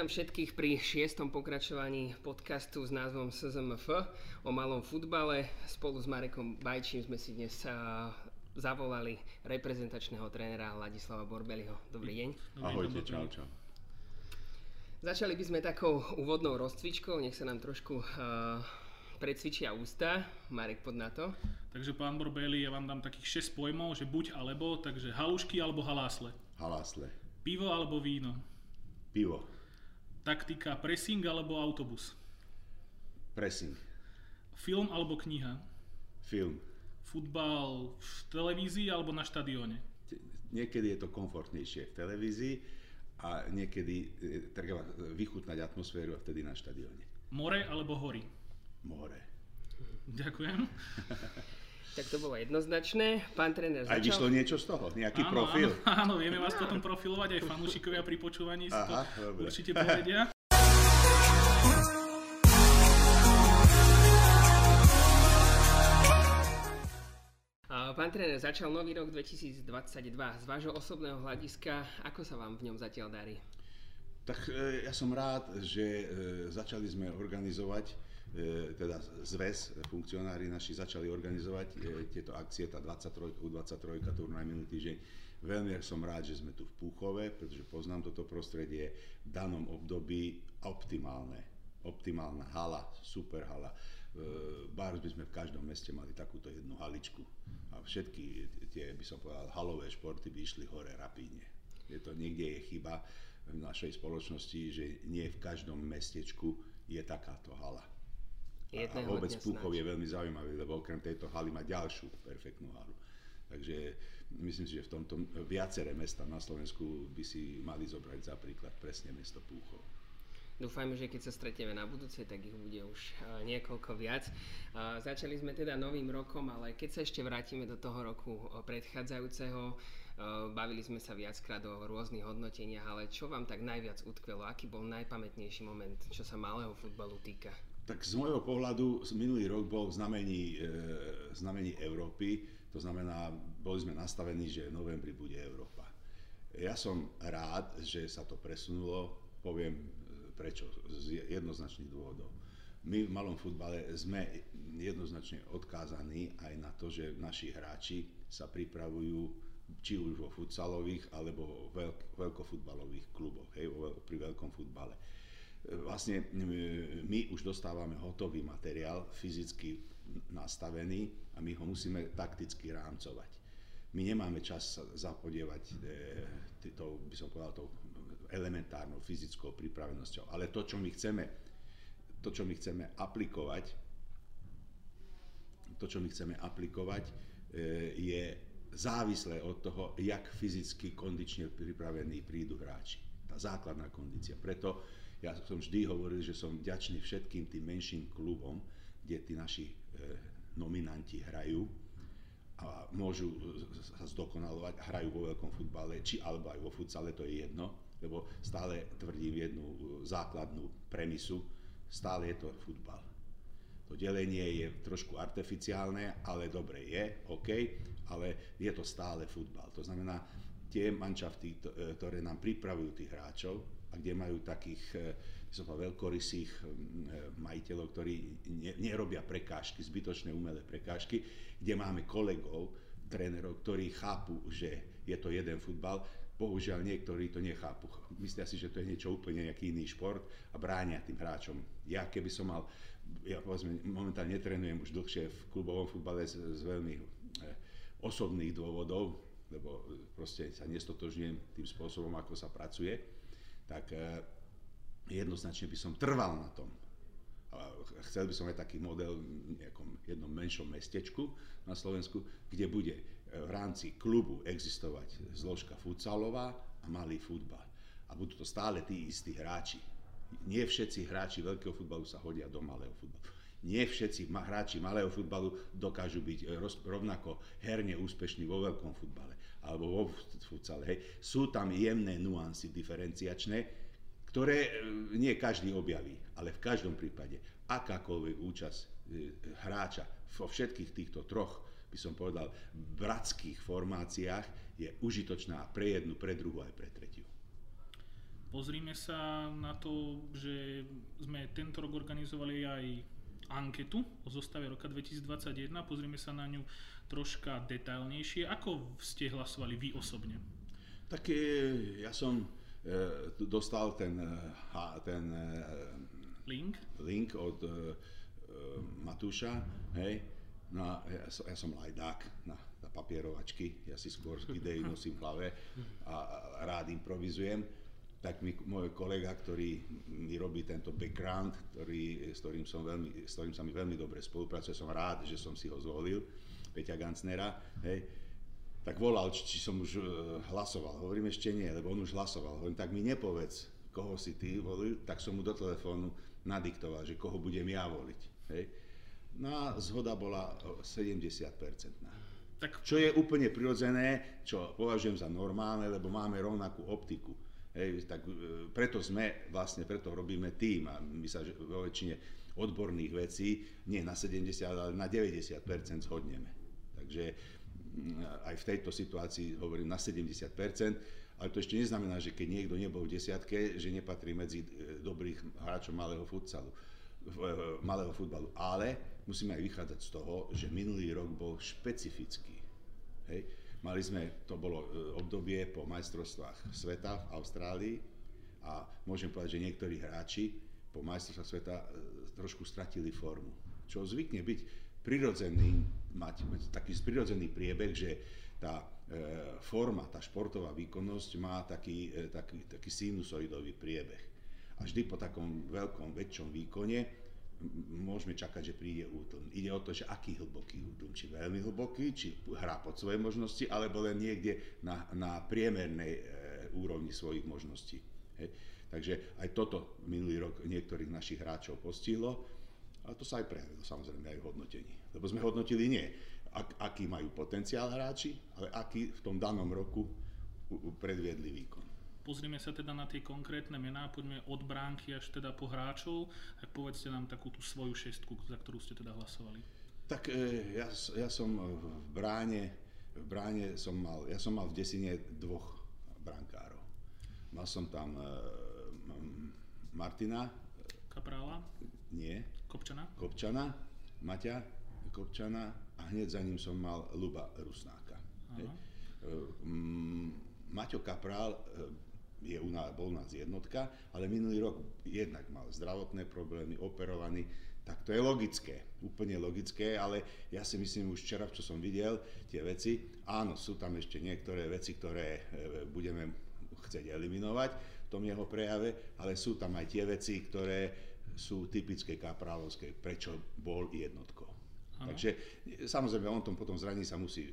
Vítam všetkých pri šiestom pokračovaní podcastu s názvom SZMF o malom futbale. Spolu s Marekom Bajčím sme si dnes zavolali reprezentačného trénera Ladislava Borbeliho. Dobrý deň. Ahojte, čau, čau. Začali by sme takou úvodnou rozcvičkou, nech sa nám trošku uh, precvičia ústa. Marek, pod na to. Takže pán Borbeli, ja vám dám takých 6 pojmov, že buď alebo, takže halušky alebo halásle. Halásle. Pivo alebo víno. Pivo. Taktika pressing alebo autobus. Pressing. Film alebo kniha. Film. Futbal v televízii alebo na štadióne. Niekedy je to komfortnejšie v televízii a niekedy e, treba vychutnať atmosféru a vtedy na štadióne. More alebo hory. More. Ďakujem. Tak to bolo jednoznačné. Pán tréner začal... Aj vyšlo niečo z toho? Nejaký áno, profil? Áno, áno, vieme vás potom profilovať, aj fanúšikovia pri počúvaní si Aha, to dobre. určite povedia. Pán tréner, začal nový rok 2022. Z vášho osobného hľadiska, ako sa vám v ňom zatiaľ darí? Tak e, ja som rád, že e, začali sme organizovať teda zväz, funkcionári naši začali organizovať e, tieto akcie, tá 23, U23 turnaj minulý týždeň. Veľmi som rád, že sme tu v Púchove, pretože poznám toto prostredie v danom období optimálne. Optimálna hala, super hala. E, bar by sme v každom meste mali takúto jednu haličku a všetky tie, by som povedal, halové športy by išli hore rapíne. Je to niekde je chyba v našej spoločnosti, že nie v každom mestečku je takáto hala a vôbec Púchov je veľmi zaujímavý, lebo okrem tejto haly má ďalšiu perfektnú halu. Takže myslím si, že v tomto viaceré mesta na Slovensku by si mali zobrať za príklad presne mesto Púchov. Dúfajme, že keď sa stretneme na budúce, tak ich bude už niekoľko viac. Začali sme teda novým rokom, ale keď sa ešte vrátime do toho roku predchádzajúceho, bavili sme sa viackrát o rôznych hodnoteniach, ale čo vám tak najviac utkvelo? Aký bol najpamätnejší moment, čo sa malého futbalu týka? Tak z môjho pohľadu minulý rok bol v znamení, e, znamení Európy, to znamená, boli sme nastavení, že v novembri bude Európa. Ja som rád, že sa to presunulo, poviem e, prečo, z jednoznačných dôvodov. My v malom futbale sme jednoznačne odkázaní aj na to, že naši hráči sa pripravujú či už vo futsalových alebo veľk, veľkofutbalových kluboch, hej, pri veľkom futbale vlastne my už dostávame hotový materiál, fyzicky nastavený a my ho musíme takticky rámcovať. My nemáme čas zapodievať e, tou, by som povedal, tou elementárnou fyzickou pripravenosťou. Ale to, čo my chceme, to, čo my chceme aplikovať, to, čo my chceme aplikovať, e, je závislé od toho, jak fyzicky kondične pripravení prídu hráči. Tá základná kondícia. Preto ja som vždy hovoril, že som vďačný všetkým tým menším klubom, kde tí naši e, nominanti hrajú a môžu sa zdokonalovať hrajú vo veľkom futbale, či alebo aj vo futsale, to je jedno, lebo stále tvrdím jednu e, základnú premisu, stále je to futbal. To delenie je trošku artificiálne, ale dobre je, OK, ale je to stále futbal. To znamená, tie manšafty, e, ktoré nám pripravujú tých hráčov, a kde majú takých eh, som veľkorysých eh, majiteľov, ktorí nerobia prekážky, zbytočné umelé prekážky, kde máme kolegov, trénerov, ktorí chápu, že je to jeden futbal, bohužiaľ niektorí to nechápu. Myslia si, že to je niečo úplne nejaký iný šport a bránia tým hráčom. Ja keby som mal, ja povedzme, momentálne netrenujem už dlhšie v klubovom futbale z, z veľmi e, osobných dôvodov, lebo proste sa nestotožňujem tým spôsobom, ako sa pracuje tak eh, jednoznačne by som trval na tom. Chcel by som aj taký model v nejakom jednom menšom mestečku na Slovensku, kde bude eh, v rámci klubu existovať zložka futsalová a malý futbal. A budú to stále tí istí hráči. Nie všetci hráči veľkého futbalu sa hodia do malého futbalu. Nie všetci hráči malého futbalu dokážu byť eh, rovnako herne úspešní vo veľkom futbale alebo vo futsale. Hej. Sú tam jemné nuancy diferenciačné, ktoré e, nie každý objaví, ale v každom prípade akákoľvek účasť e, hráča vo všetkých týchto troch, by som povedal, bratských formáciách je užitočná pre jednu, pre druhú aj pre tretiu. Pozrime sa na to, že sme tento rok organizovali aj anketu o zostave roka 2021. Pozrime sa na ňu troška detailnejšie. Ako ste hlasovali vy osobne? Tak e, ja som e, dostal ten, e, ten link, link od Matúša, hej, no ja, ja som lajdák na, na papierovačky, ja si skôr idei nosím v hlave a, a rád improvizujem tak mi môj kolega, ktorý mi robí tento background, ktorý, s, ktorým som veľmi, s ktorým sa mi veľmi dobre spolupracuje, som rád, že som si ho zvolil, Peťa Gancnera, hej, tak volal, či, či som už uh, hlasoval. Hovorím ešte nie, lebo on už hlasoval. Hovorím, tak mi nepovedz, koho si ty volil, tak som mu do telefónu nadiktoval, že koho budem ja voliť. Hej. No a zhoda bola 70-percentná. Tak... Čo je úplne prirodzené, čo považujem za normálne, lebo máme rovnakú optiku Hej, tak e, preto sme, vlastne preto robíme tým a my sa vo väčšine odborných vecí nie na 70, ale na 90% zhodneme. Takže mm, aj v tejto situácii hovorím na 70%, ale to ešte neznamená, že keď niekto nebol v desiatke, že nepatrí medzi e, dobrých hráčov malého futsalu, e, malého futbalu. Ale musíme aj vychádzať z toho, že minulý rok bol špecifický. Hej? Mali sme, to bolo e, obdobie po majstrovstvách sveta v Austrálii a môžem povedať, že niektorí hráči po majstrovstvách sveta e, trošku stratili formu. Čo zvykne byť prirodzený, mať, taký prirodzený priebeh, že tá e, forma, tá športová výkonnosť má taký, taký, taký sinusoidový priebeh. A vždy po takom veľkom, väčšom výkone môžeme čakať, že príde útlm. Ide o to, že aký hlboký útlm, či veľmi hlboký, či hrá pod svoje možnosti, alebo len niekde na, na priemernej e, úrovni svojich možností. Hej. Takže aj toto minulý rok niektorých našich hráčov postihlo, ale to sa aj prejavilo samozrejme aj v hodnotení. Lebo sme hodnotili nie, ak, aký majú potenciál hráči, ale aký v tom danom roku predviedli výkon. Pozrime sa teda na tie konkrétne mená, poďme od bránky až teda po hráčov, tak povedzte nám takú tú svoju šestku, za ktorú ste teda hlasovali. Tak e, ja, ja som v bráne, v bráne som mal, ja som mal v desine dvoch brankárov. Mal som tam e, Martina. Kaprála? Nie. Kopčana? Kopčana, Maťa Kopčana a hneď za ním som mal Luba Rusnáka. E, Maťo Kaprál je u nás, bol u nás jednotka, ale minulý rok jednak mal zdravotné problémy, operovaný, tak to je logické, úplne logické, ale ja si myslím už včera, čo som videl, tie veci, áno, sú tam ešte niektoré veci, ktoré e, budeme chcieť eliminovať v tom jeho prejave, ale sú tam aj tie veci, ktoré sú typické kaprálovské, prečo bol jednotkou. Ano. Takže samozrejme, on tom potom zraní sa musí e,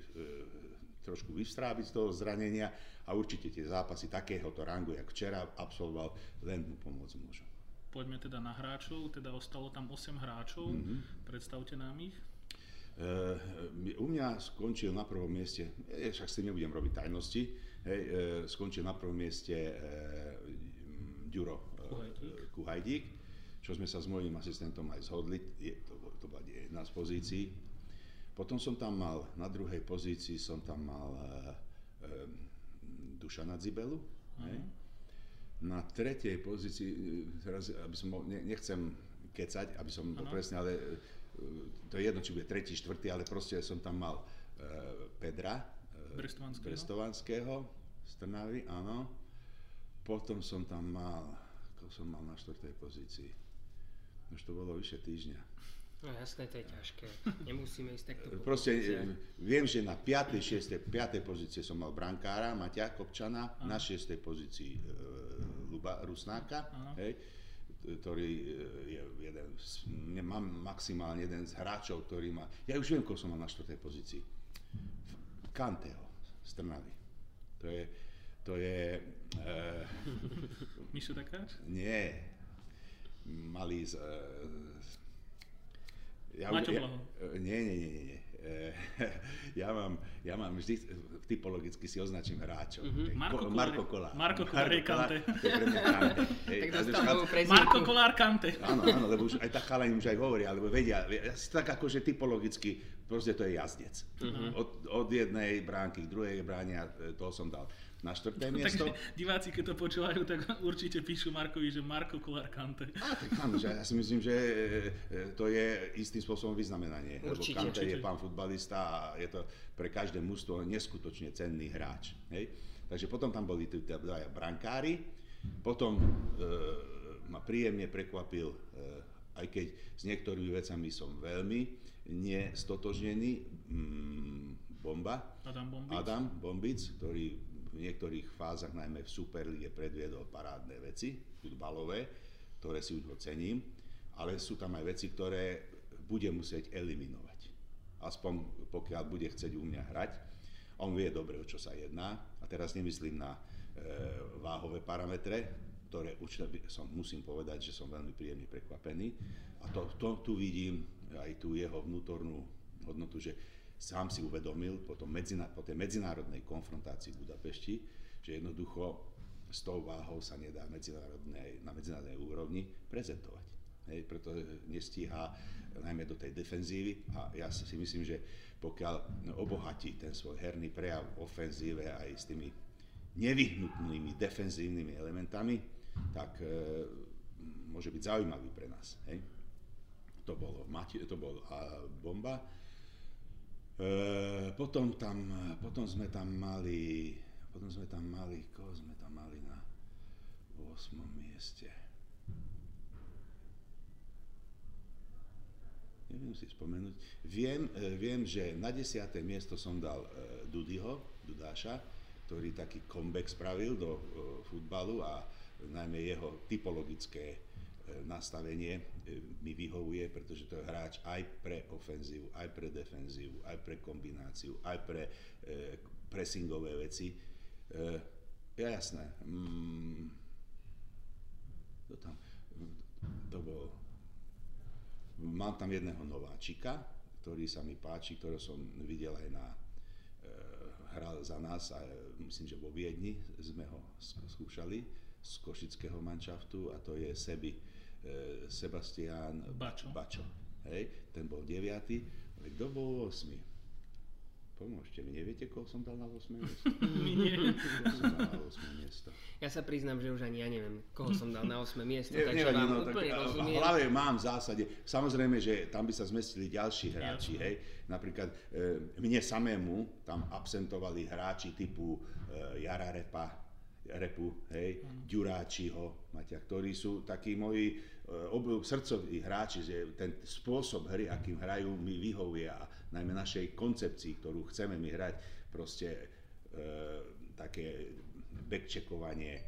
trošku vystrábiť z toho zranenia a určite tie zápasy takéhoto rangu, jak včera absolvoval, len mu pomôcť môžu. Poďme teda na hráčov, teda ostalo tam 8 hráčov, mm-hmm. predstavte nám ich. Uh, u mňa skončil na prvom mieste, ja však si nebudem robiť tajnosti, hej, uh, skončil na prvom mieste uh, Ďuro Kuhajdík. Kuhajdík, čo sme sa s mojím asistentom aj zhodli, je, to, to bola jedna z pozícií. Potom som tam mal, na druhej pozícii som tam mal uh, um, Dušana Zibelu. Uh-huh. Na tretej pozícii, teraz, aby som, ne, nechcem kecať, aby som bol presne, ale to je jedno, či bude tretí, štvrtý, ale proste som tam mal uh, Pedra Brestovanského. Brestovanského z Trnavy, áno. Potom som tam mal, ako som mal na štvrtej pozícii, už to bolo vyše týždňa. No jasné, to je ťažké. Nemusíme ísť takto Proste e, viem, že na 5. 6. 5. pozície som mal brankára Maťa Kopčana, Aha. na 6. pozícii e, Luba Rusnáka, hej, ktorý e, je jeden, mám maximálne jeden z hráčov, ktorý má, ja už viem, koho som mal na 4. pozícii. Kanteho z Trnavy. To je, to je... E, Mišo Takáč? Nie, malý z, e, ja, Maťo ja, Nie, nie, nie, nie. E, e, ja, mám, ja mám vždy, typologicky si označím hráčov. Mhm. Marko Ko- Marko Kolár. Marko Kolár Kante. Kante. Hej, Tak už-. Marko Kolár Kante. Áno, áno, lebo už aj tak chalani už aj hovoria, alebo vedia, asi tak akože typologicky, proste to je jazdec. Od, od jednej bránky k druhej bráne a e, toho som dal na štvrté miesto. Takže diváci, keď to počúvajú, tak určite píšu Markovi, že Marko Kolár Kante. A tak áno, že ja si myslím, že e, to je istým spôsobom vyznamenanie. Určite. lebo Kante je Určite. pán futbalista a je to pre každé mužstvo neskutočne cenný hráč. Hej? Takže potom tam boli tí dvaja brankári, potom e, ma príjemne prekvapil, e, aj keď s niektorými vecami som veľmi nestotožnený, mm, Bomba, Adam Bombic. Adam Bombic, ktorý v niektorých fázach, najmä v Superlige, predviedol parádne veci, futbalové, ktoré si už ho cením, ale sú tam aj veci, ktoré bude musieť eliminovať. Aspoň pokiaľ bude chcieť u mňa hrať. On vie dobre, o čo sa jedná. A teraz nemyslím na e, váhové parametre, ktoré určite som, musím povedať, že som veľmi príjemne prekvapený. A to, to, tu vidím aj tú jeho vnútornú hodnotu, že sám si uvedomil po, tom medzina, po tej medzinárodnej konfrontácii v Budapešti, že jednoducho s tou váhou sa nedá medzinárodnej, na medzinárodnej úrovni prezentovať. Hej, preto nestíha najmä do tej defenzívy a ja si myslím, že pokiaľ obohatí ten svoj herný prejav v ofenzíve aj s tými nevyhnutnými defenzívnymi elementami, tak e, môže byť zaujímavý pre nás. Hej. To bolo, to bol a, bomba. E, potom, tam, potom sme tam mali, potom sme tam mali, koho sme tam mali na 8. mieste. Neviem si spomenúť. Viem, e, viem, že na 10. miesto som dal e, Dudyho, Dudáša, ktorý taký comeback spravil do futbalu a najmä jeho typologické nastavenie e, mi vyhovuje, pretože to je hráč aj pre ofenzívu, aj pre defenzívu, aj pre kombináciu, aj pre e, pressingové veci. E, je jasné. Mm, to tam, to bol Mám tam jedného nováčika, ktorý sa mi páči, ktorého som videl aj na, e, hral za nás a e, myslím, že vo Viedni sme ho sk- skúšali z košického manšaftu a to je Sebi, e, Sebastián Bačo. Bačo. Hej, ten bol 9. Ale kto bol 8? Pomôžte mi, neviete, koho som dal na 8 miesto? Nie. Koho som dal na 8 miesto? Ja sa priznám, že už ani ja neviem, koho som dal na 8 miesto, Ne- takže nevadí, vám no, tak, úplne a- rozumiem. V hlave mám v zásade, samozrejme, že tam by sa zmestili ďalší hráči, hej. Napríklad e, mne samému tam absentovali hráči typu e, Jara Repa, Repu, hej, Ďuráčiho, Maťa, ktorí sú takí moji e, ob, srdcoví hráči, že ten spôsob hry, akým hrajú, mi vyhovuje a najmä našej koncepcii, ktorú chceme my hrať, proste e, také backcheckovanie, e,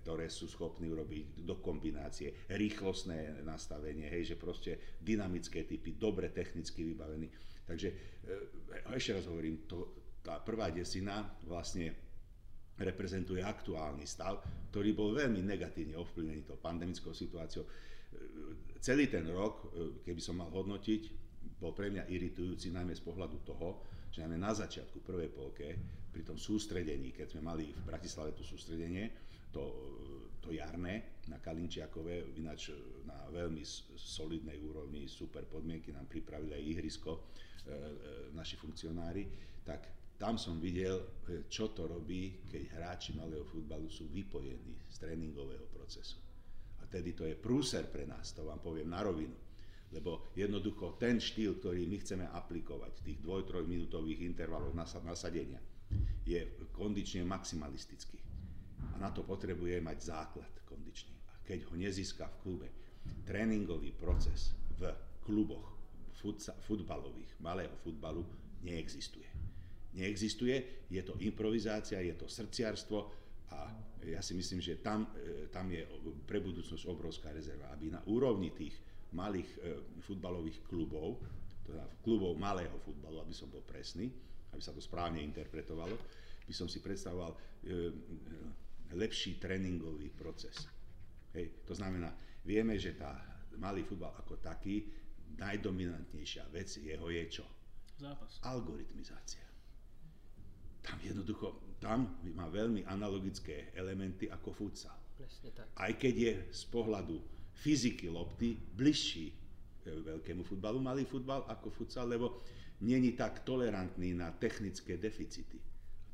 ktoré sú schopní urobiť do kombinácie, rýchlostné nastavenie, hej, že proste dynamické typy, dobre technicky vybavení. Takže ešte raz hovorím, to, tá prvá desina vlastne reprezentuje aktuálny stav, ktorý bol veľmi negatívne ovplyvnený tou pandemickou situáciou. E, Celý ten rok, e, keby som mal hodnotiť, bol pre mňa iritujúci najmä z pohľadu toho, že najmä na začiatku prvej polke, pri tom sústredení, keď sme mali v Bratislave to sústredenie, to, to jarné na Kalinčiakové, ináč na veľmi solidnej úrovni, super podmienky nám pripravili aj ihrisko, e, e, naši funkcionári, tak tam som videl, čo to robí, keď hráči malého futbalu sú vypojení z tréningového procesu. A tedy to je prúser pre nás, to vám poviem na rovinu. Lebo jednoducho ten štýl, ktorý my chceme aplikovať, tých dvoj-troj minútových intervalov nasa- nasadenia, je kondične maximalistický. A na to potrebuje mať základ kondičný. A keď ho nezíska v klube, tréningový proces v kluboch futbalových, malého futbalu neexistuje. Neexistuje, je to improvizácia, je to srdciarstvo a ja si myslím, že tam, e, tam je pre budúcnosť obrovská rezerva, aby na úrovni tých malých e, futbalových klubov, teda klubov malého futbalu, aby som bol presný, aby sa to správne interpretovalo, by som si predstavoval e, lepší tréningový proces. Hej, to znamená, vieme, že tá malý futbal ako taký, najdominantnejšia vec jeho je čo? zápas? Algoritmizácia. Tam jednoducho, tam má veľmi analogické elementy ako futsal. Presne tak. Aj keď je z pohľadu fyziky lopty bližší veľkému futbalu, malý futbal ako futsal, lebo není tak tolerantný na technické deficity.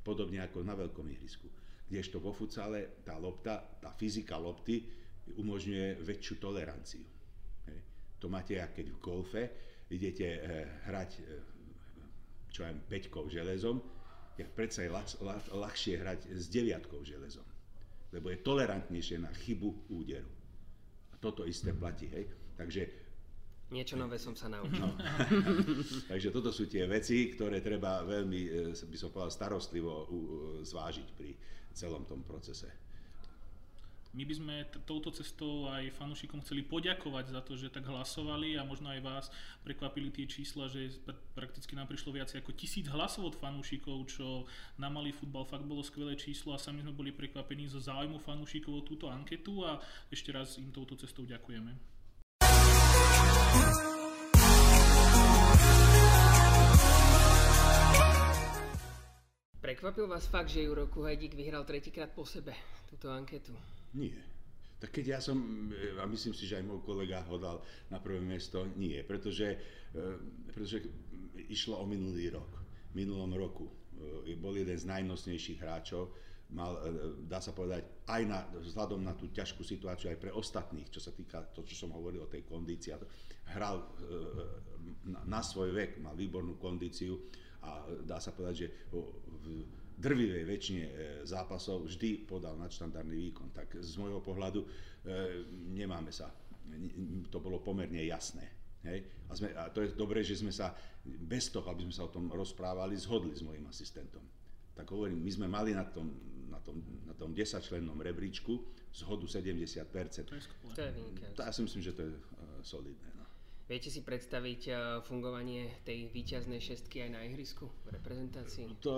Podobne ako na veľkom ihrisku. Kdežto vo futsale tá lopta, tá fyzika lopty umožňuje väčšiu toleranciu. Hej. To máte, keď v golfe idete eh, hrať eh, čo aj peťkou železom, tak predsa je ľah, ľah, ľahšie hrať s deviatkou železom. Lebo je tolerantnejšie na chybu úderu. A toto isté platí. Hej. Takže Niečo nové som sa naučil. No. Takže toto sú tie veci, ktoré treba veľmi, eh, by som povedal, starostlivo zvážiť pri celom tom procese. My by sme t- touto cestou aj fanúšikom chceli poďakovať za to, že tak hlasovali a možno aj vás prekvapili tie čísla, že pr- prakticky nám prišlo viac ako tisíc hlasov od fanúšikov, čo na malý futbal fakt bolo skvelé číslo a sami sme boli prekvapení zo záujmu fanúšikov o túto anketu a ešte raz im touto cestou ďakujeme. Prekvapil vás fakt, že Juro Kuhajdík vyhral tretíkrát po sebe túto anketu? Nie. Tak keď ja som, a myslím si, že aj môj kolega ho dal na prvé miesto, nie, pretože, e, pretože išlo o minulý rok. V minulom roku e, bol jeden z najnosnejších hráčov, mal, e, dá sa povedať, aj na, vzhľadom na tú ťažkú situáciu aj pre ostatných, čo sa týka to, čo som hovoril o tej kondícii. Hral na, na svoj vek, mal výbornú kondíciu a dá sa povedať, že v drvivej väčšine zápasov vždy podal nadštandardný výkon. Tak z môjho pohľadu nemáme sa. To bolo pomerne jasné. Hej? A, sme, a to je dobré, že sme sa bez toho, aby sme sa o tom rozprávali, zhodli s mojim asistentom. Tak hovorím, my sme mali na tom, na tom, na tom 10-člennom rebríčku zhodu 70%. To je. To je ja si myslím, že to je uh, solidné. No. Viete si predstaviť uh, fungovanie tej víťaznej šestky aj na ihrisku v reprezentácii? To,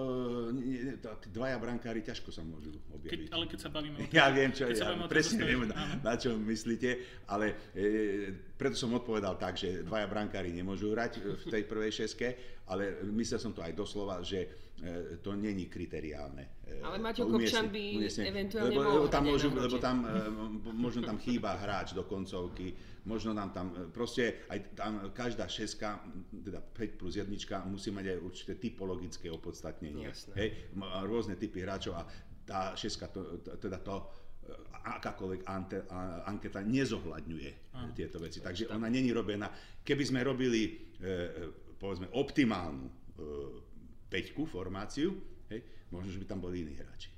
nie, nie, to, dvaja brankári ťažko sa môžu objaviť. Keď, ale keď sa bavíme o tom, Ja viem, čo, keď sa ja presne viem, na, na čo myslíte, ale e, preto som odpovedal tak, že dvaja brankári nemôžu hrať v tej prvej šeske, ale myslel som to aj doslova, že e, to není kriteriálne. E, Ale Maťo Kopčan by eventuálne lebo, mohol lebo tam môžu, lebo tam, e, možno tam chýba hráč do koncovky, možno nám tam, e, proste aj tam každá šeska, teda 5 plus jednička, musí mať aj určité typologické opodstatnenie. Jasné. Hej, a rôzne typy hráčov a tá šeska, to, teda to, e, akákoľvek ante, a, anketa nezohľadňuje Áno. tieto veci. Takže ona není robená. Keby sme robili, e, povedzme, optimálnu e, peťku, formáciu, hej, možno, že by tam boli iní hráči.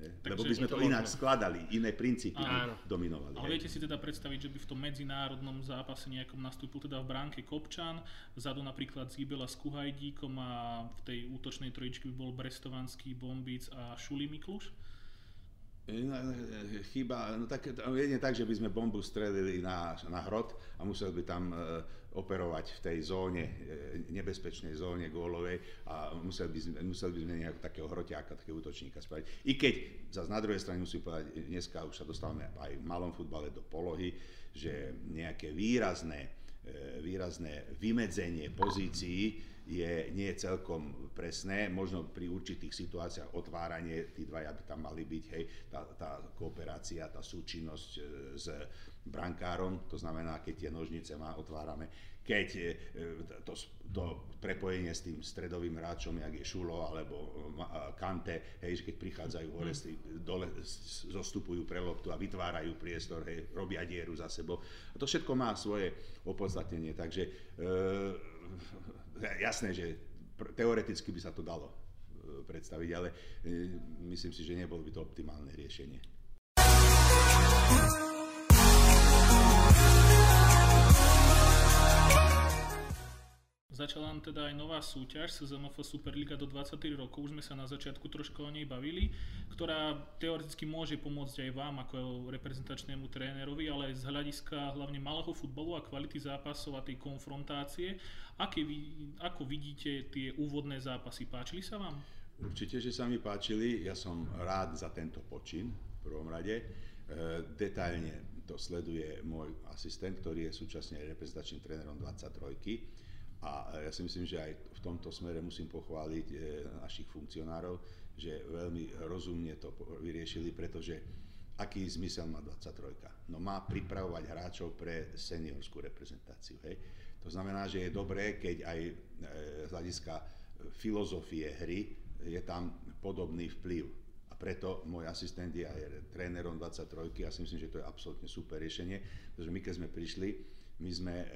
Takže lebo by sme to to ináč skladali, iné princípy Áno. dominovali. Ale viete si teda predstaviť, že by v tom medzinárodnom zápase nejakom nastúpil teda v bránke Kopčan, vzadu napríklad Zibela s Kuhajdíkom a v tej útočnej trojičke by bol Brestovanský, Bombic a Šuli Mikluš? No, Chyba, no tak jedine tak, že by sme bombu strelili na, na hrot a musel by tam e, operovať v tej zóne, e, nebezpečnej zóne gólovej a musel by, sme, musel by sme nejakého takého hroťáka, takého útočníka spraviť. I keď zase na druhej strane musím povedať, dneska už sa dostávame aj v malom futbale do polohy, že nejaké výrazné, výrazné vymedzenie pozícií je, nie celkom presné, možno pri určitých situáciách otváranie, tí dvaja by tam mali byť, hej, tá, tá kooperácia, tá súčinnosť e, s brankárom, to znamená, keď tie nožnice má, otvárame, keď e, to, to prepojenie s tým stredovým hráčom, jak je Šulo alebo ma- Kante, hej, že keď prichádzajú hore, s tým- dole zostupujú pre loptu a vytvárajú priestor, hej, robia dieru za sebou. A to všetko má svoje opodstatnenie, takže e, jasné, že teoreticky by sa to dalo e, predstaviť, ale e, myslím si, že nebolo by to optimálne riešenie. Začala teda aj nová súťaž SZMF Superliga do 23 rokov, už sme sa na začiatku trošku o nej bavili, ktorá teoreticky môže pomôcť aj vám ako reprezentačnému trénerovi, ale z hľadiska hlavne malého futbalu a kvality zápasov a tej konfrontácie. Aké vy, ako vidíte tie úvodné zápasy? Páčili sa vám? Určite, že sa mi páčili. Ja som rád za tento počin v prvom rade. E, detailne to sleduje môj asistent, ktorý je súčasne reprezentačným trénerom 23. A ja si myslím, že aj v tomto smere musím pochváliť našich funkcionárov, že veľmi rozumne to vyriešili, pretože aký zmysel má 23? No má pripravovať hráčov pre seniorskú reprezentáciu. Hej? To znamená, že je dobré, keď aj z hľadiska filozofie hry je tam podobný vplyv. A preto môj asistent je aj trénerom 23. Ja si myslím, že to je absolútne super riešenie, pretože my keď sme prišli, my sme e,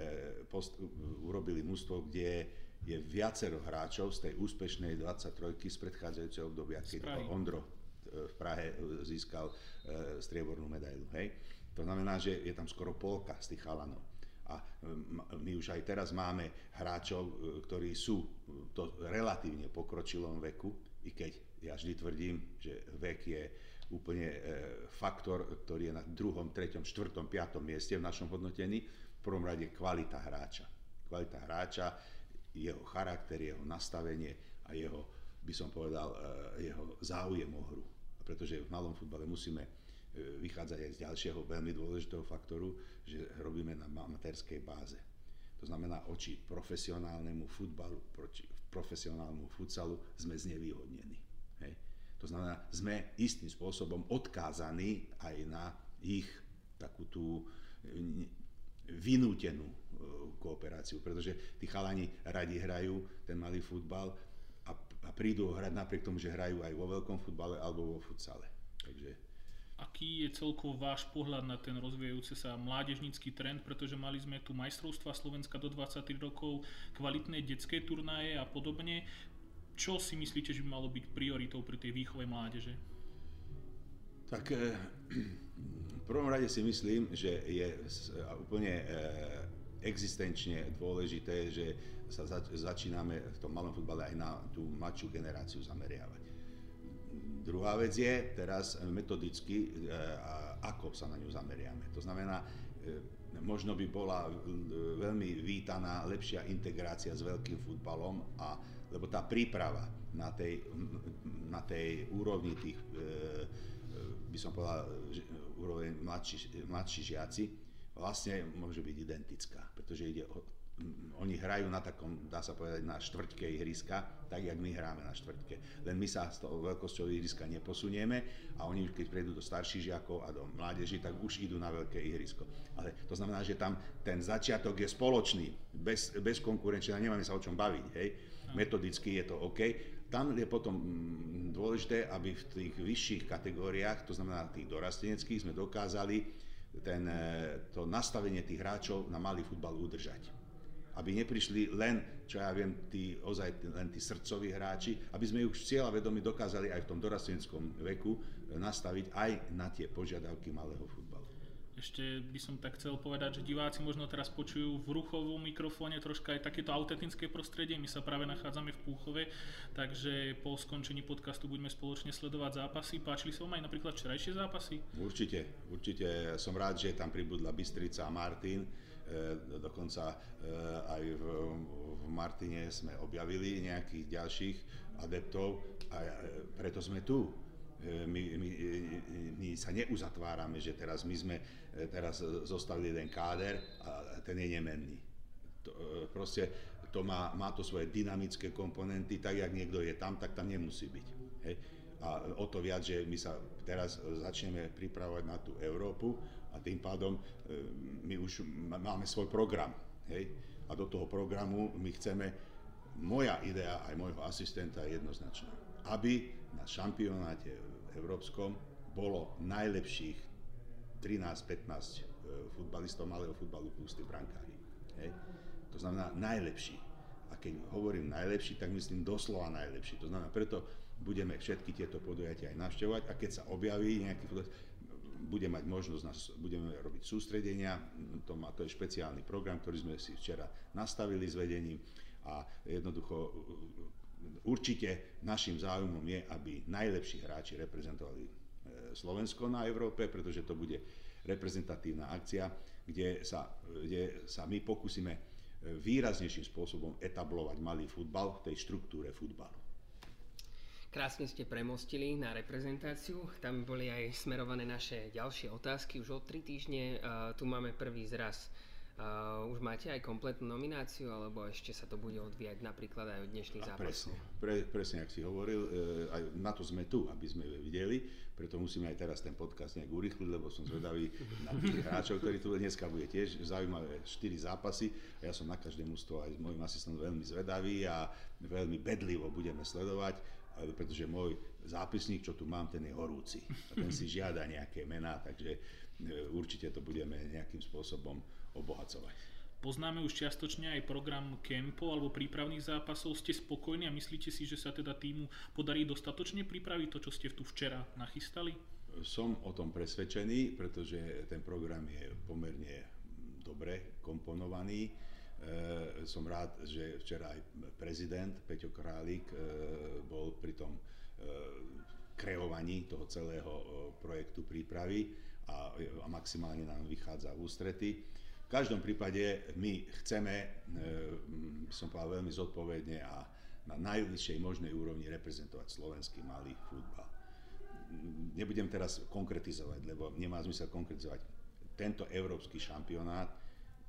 post, urobili mústvo, kde je viacero hráčov z tej úspešnej 23 z predchádzajúceho obdobia, keď Ondro e, v Prahe e, získal striebornú medailu. Hej? To znamená, že je tam skoro polka z tých chalanov. A my už aj teraz máme hráčov, ktorí sú to relatívne pokročilom veku, i keď ja vždy tvrdím, že vek je úplne faktor, ktorý je na druhom, treťom, štvrtom, piatom mieste v našom hodnotení prvom rade kvalita hráča. Kvalita hráča, jeho charakter, jeho nastavenie a jeho, by som povedal, eh, jeho záujem o hru. Pretože v malom futbale musíme eh, vychádzať aj z ďalšieho veľmi dôležitého faktoru, že robíme na amatérskej báze. To znamená, oči profesionálnemu futbalu, proti profesionálnemu futsalu sme znevýhodnení. Hej. To znamená, sme istým spôsobom odkázaní aj na ich takú tú vynútenú e, kooperáciu, pretože tí chalani radi hrajú ten malý futbal a, a prídu hrať napriek tomu, že hrajú aj vo veľkom futbale alebo vo futsale. Takže... Aký je celkovo váš pohľad na ten rozvíjajúci sa mládežnícky trend, pretože mali sme tu majstrovstva Slovenska do 23 rokov, kvalitné detské turnaje a podobne. Čo si myslíte, že by malo byť prioritou pri tej výchove mládeže? Tak e, v prvom rade si myslím, že je úplne e, existenčne dôležité, že sa začíname v tom malom futbale aj na tú mladšiu generáciu zameriavať. Druhá vec je teraz metodicky, ako sa na ňu zameriame. To znamená, možno by bola veľmi vítaná lepšia integrácia s veľkým futbalom, a, lebo tá príprava na tej, na tej úrovni tých, by som povedal, úroveň mladší, mladší žiaci, vlastne môže byť identická, pretože ide o, oni hrajú na takom, dá sa povedať, na štvrťke ihriska, tak jak my hráme na štvrťke. Len my sa z toho veľkosťou ihriska neposunieme a oni, keď prejdú do starších žiakov a do mládeži, tak už idú na veľké ihrisko. Ale to znamená, že tam ten začiatok je spoločný, bez, bez konkurenčia, nemáme sa o čom baviť, hej. Metodicky je to OK, tam je potom mm, dôležité, aby v tých vyšších kategóriách, to znamená tých dorasteneckých, sme dokázali ten, e, to nastavenie tých hráčov na malý futbal udržať. Aby neprišli len, čo ja viem, tí, ozaj len tí srdcoví hráči, aby sme už cieľa vedomi dokázali aj v tom dorasteneckom veku nastaviť aj na tie požiadavky malého futbalu. Ešte by som tak chcel povedať, že diváci možno teraz počujú v ruchovom mikrofóne troška aj takéto autentické prostredie. My sa práve nachádzame v Púchove, takže po skončení podcastu budeme spoločne sledovať zápasy. Páčili sa vám aj napríklad včerajšie zápasy? Určite, určite. Som rád, že tam pribudla Bystrica a Martin. E, dokonca e, aj v, v Martine sme objavili nejakých ďalších adeptov a e, preto sme tu my, my, my sa neuzatvárame, že teraz my sme teraz zostavili jeden káder a ten je nemenný. To, proste to má, má to svoje dynamické komponenty, tak jak niekto je tam, tak tam nemusí byť. Hej. A o to viac, že my sa teraz začneme pripravovať na tú Európu a tým pádom my už máme svoj program. Hej. A do toho programu my chceme, moja idea aj môjho asistenta je jednoznačná, aby na šampionáte európskom bolo najlepších 13-15 e, futbalistov malého futbalu plus tí brankári. Hej. To znamená najlepší. A keď hovorím najlepší, tak myslím doslova najlepší. To znamená, preto budeme všetky tieto podujatia aj navštevovať a keď sa objaví nejaký bude mať možnosť, nás, budeme robiť sústredenia, to, má, to je špeciálny program, ktorý sme si včera nastavili s vedením a jednoducho určite našim záujmom je, aby najlepší hráči reprezentovali e, Slovensko na Európe, pretože to bude reprezentatívna akcia, kde sa, kde sa my pokúsime e, výraznejším spôsobom etablovať malý futbal v tej štruktúre futbalu. Krásne ste premostili na reprezentáciu. Tam boli aj smerované naše ďalšie otázky. Už o tri týždne uh, tu máme prvý zraz Uh, už máte aj kompletnú nomináciu, alebo ešte sa to bude odvíjať napríklad aj od dnešných zápasov? Presne, pre, presne, ak si hovoril, e, aj na to sme tu, aby sme videli, preto musíme aj teraz ten podcast nejak urýchliť, lebo som zvedavý na tých hráčov, ktorí tu dneska bude tiež zaujímavé 4 zápasy. A ja som na každé mústvo aj s môjim asistentom veľmi zvedavý a veľmi bedlivo budeme sledovať, pretože môj zápisník, čo tu mám, ten je horúci. A ten si žiada nejaké mená, takže e, určite to budeme nejakým spôsobom obohacovať. Poznáme už čiastočne aj program kempov alebo prípravných zápasov. Ste spokojní a myslíte si, že sa teda týmu podarí dostatočne pripraviť to, čo ste tu včera nachystali? Som o tom presvedčený, pretože ten program je pomerne dobre komponovaný. E, som rád, že včera aj prezident Peťo Králik e, bol pri tom e, kreovaní toho celého e, projektu prípravy a, a maximálne nám vychádza v ústrety. V každom prípade my chceme, e, som povedal veľmi zodpovedne a na najvyššej možnej úrovni reprezentovať slovenský malý futbal. Nebudem teraz konkretizovať, lebo nemá zmysel konkretizovať. Tento európsky šampionát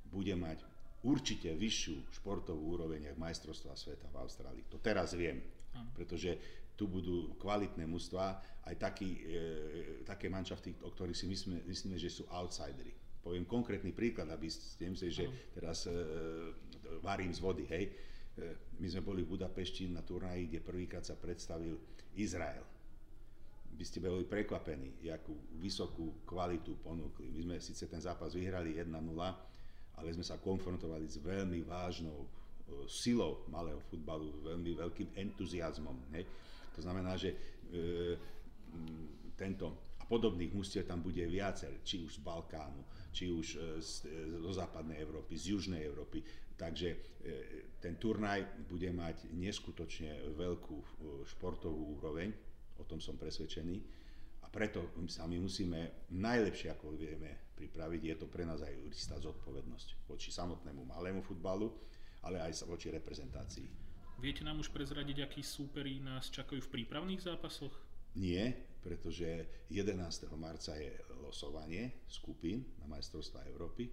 bude mať určite vyššiu športovú úroveň ako majstrovstvá sveta v Austrálii. To teraz viem, pretože tu budú kvalitné mužstva, aj taký, e, také manšafty, o ktorých si myslíme, myslíme, že sú outsidery poviem konkrétny príklad, aby ste nemysleli, že teraz e, varím z vody, hej. E, my sme boli v Budapešti na turnaji, kde prvýkrát sa predstavil Izrael. By ste boli prekvapení, akú vysokú kvalitu ponúkli. My sme síce ten zápas vyhrali 1-0, ale sme sa konfrontovali s veľmi vážnou e, silou malého futbalu, veľmi veľkým entuziasmom. Hej. To znamená, že e, tento podobných mústiev tam bude viacer, či už z Balkánu, či už e, z, e, zo západnej Európy, z južnej Európy. Takže e, ten turnaj bude mať neskutočne veľkú športovú úroveň, o tom som presvedčený. A preto sa my musíme najlepšie, ako vieme pripraviť, je to pre nás aj istá zodpovednosť voči samotnému malému futbalu, ale aj voči reprezentácii. Viete nám už prezradiť, akí súperi nás čakajú v prípravných zápasoch? Nie, pretože 11. marca je losovanie skupín na majstrovstvá Európy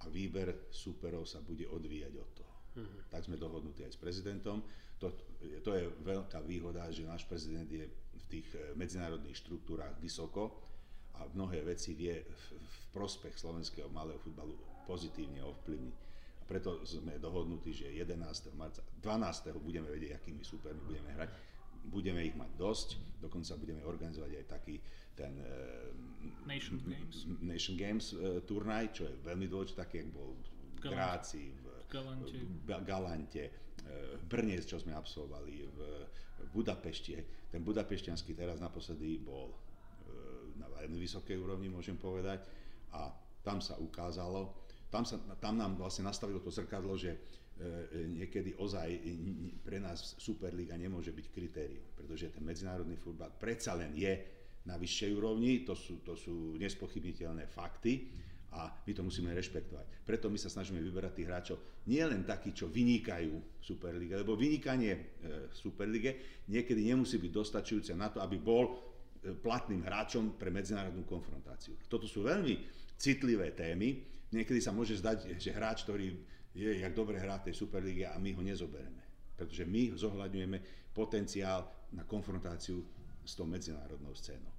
a výber súperov sa bude odvíjať od toho. Uh-huh. Tak sme dohodnutí aj s prezidentom. To, to je veľká výhoda, že náš prezident je v tých eh, medzinárodných štruktúrách vysoko a mnohé veci vie v, v prospech slovenského malého futbalu pozitívne ovplyvniť. A preto sme dohodnutí, že 11. marca, 12. budeme vedieť, akými súpermi budeme hrať budeme ich mať dosť, dokonca budeme organizovať aj taký ten uh, Nation Games, Nation Games uh, turnaj, čo je veľmi dôležité, taký, jak bol v Gráci, v Galante, v, Galante uh, v Brne, čo sme absolvovali, v, v Budapešti. Ten budapešťanský teraz naposledy bol uh, na veľmi vysokej úrovni, môžem povedať, a tam sa ukázalo, tam, sa, tam nám vlastne nastavilo to zrkadlo, že niekedy ozaj pre nás Superliga nemôže byť kritérium, pretože ten medzinárodný futbal predsa len je na vyššej úrovni, to sú, to sú nespochybniteľné fakty a my to musíme rešpektovať. Preto my sa snažíme vyberať tých hráčov nie len takí, čo vynikajú v Superlige, lebo vynikanie e, v Superlige niekedy nemusí byť dostačujúce na to, aby bol e, platným hráčom pre medzinárodnú konfrontáciu. Toto sú veľmi citlivé témy. Niekedy sa môže zdať, že hráč, ktorý je, jak dobre hrá v tej Superlíge a my ho nezobereme. Pretože my zohľadňujeme potenciál na konfrontáciu s tou medzinárodnou scénou.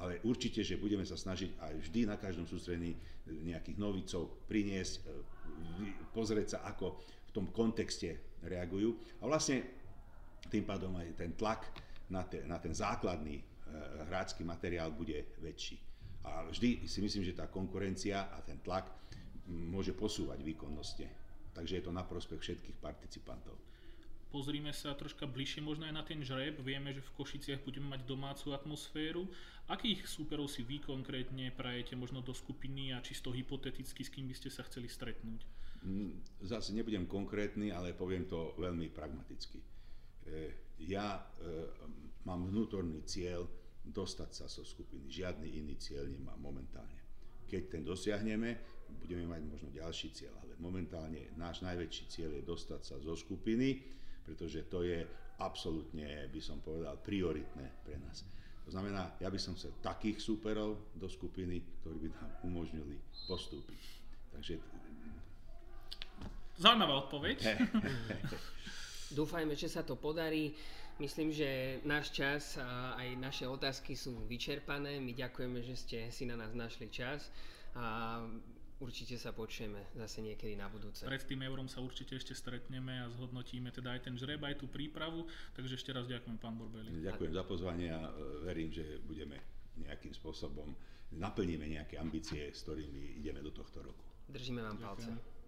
Ale určite, že budeme sa snažiť aj vždy na každom sústredení nejakých novicov priniesť, e, pozrieť sa, ako v tom kontexte reagujú. A vlastne tým pádom aj ten tlak na, te, na ten základný e, hráčský materiál bude väčší. A vždy si myslím, že tá konkurencia a ten tlak môže posúvať výkonnosti. Takže je to na prospech všetkých participantov. Pozrime sa troška bližšie možno aj na ten žreb. Vieme, že v Košiciach budeme mať domácu atmosféru. Akých súperov si vy konkrétne prajete možno do skupiny a čisto hypoteticky, s kým by ste sa chceli stretnúť? Mm, zase nebudem konkrétny, ale poviem to veľmi pragmaticky. E, ja e, mám vnútorný cieľ dostať sa zo skupiny. Žiadny iný cieľ nemám momentálne. Keď ten dosiahneme, budeme mať možno ďalší cieľ, ale momentálne náš najväčší cieľ je dostať sa zo skupiny, pretože to je absolútne, by som povedal, prioritné pre nás. To znamená, ja by som chcel takých súperov do skupiny, ktorí by nám umožnili postúpiť. Takže Zaujímavá odpoveď. Dúfajme, že sa to podarí. Myslím, že náš čas a aj naše otázky sú vyčerpané. My ďakujeme, že ste si na nás našli čas a určite sa počujeme zase niekedy na budúce. Pred tým eurom sa určite ešte stretneme a zhodnotíme teda aj ten žreb, aj tú prípravu. Takže ešte raz ďakujem, pán Borbeli. Ďakujem za pozvanie a e, verím, že budeme nejakým spôsobom naplníme nejaké ambície, s ktorými ideme do tohto roku. Držíme vám palce. Ďakujem.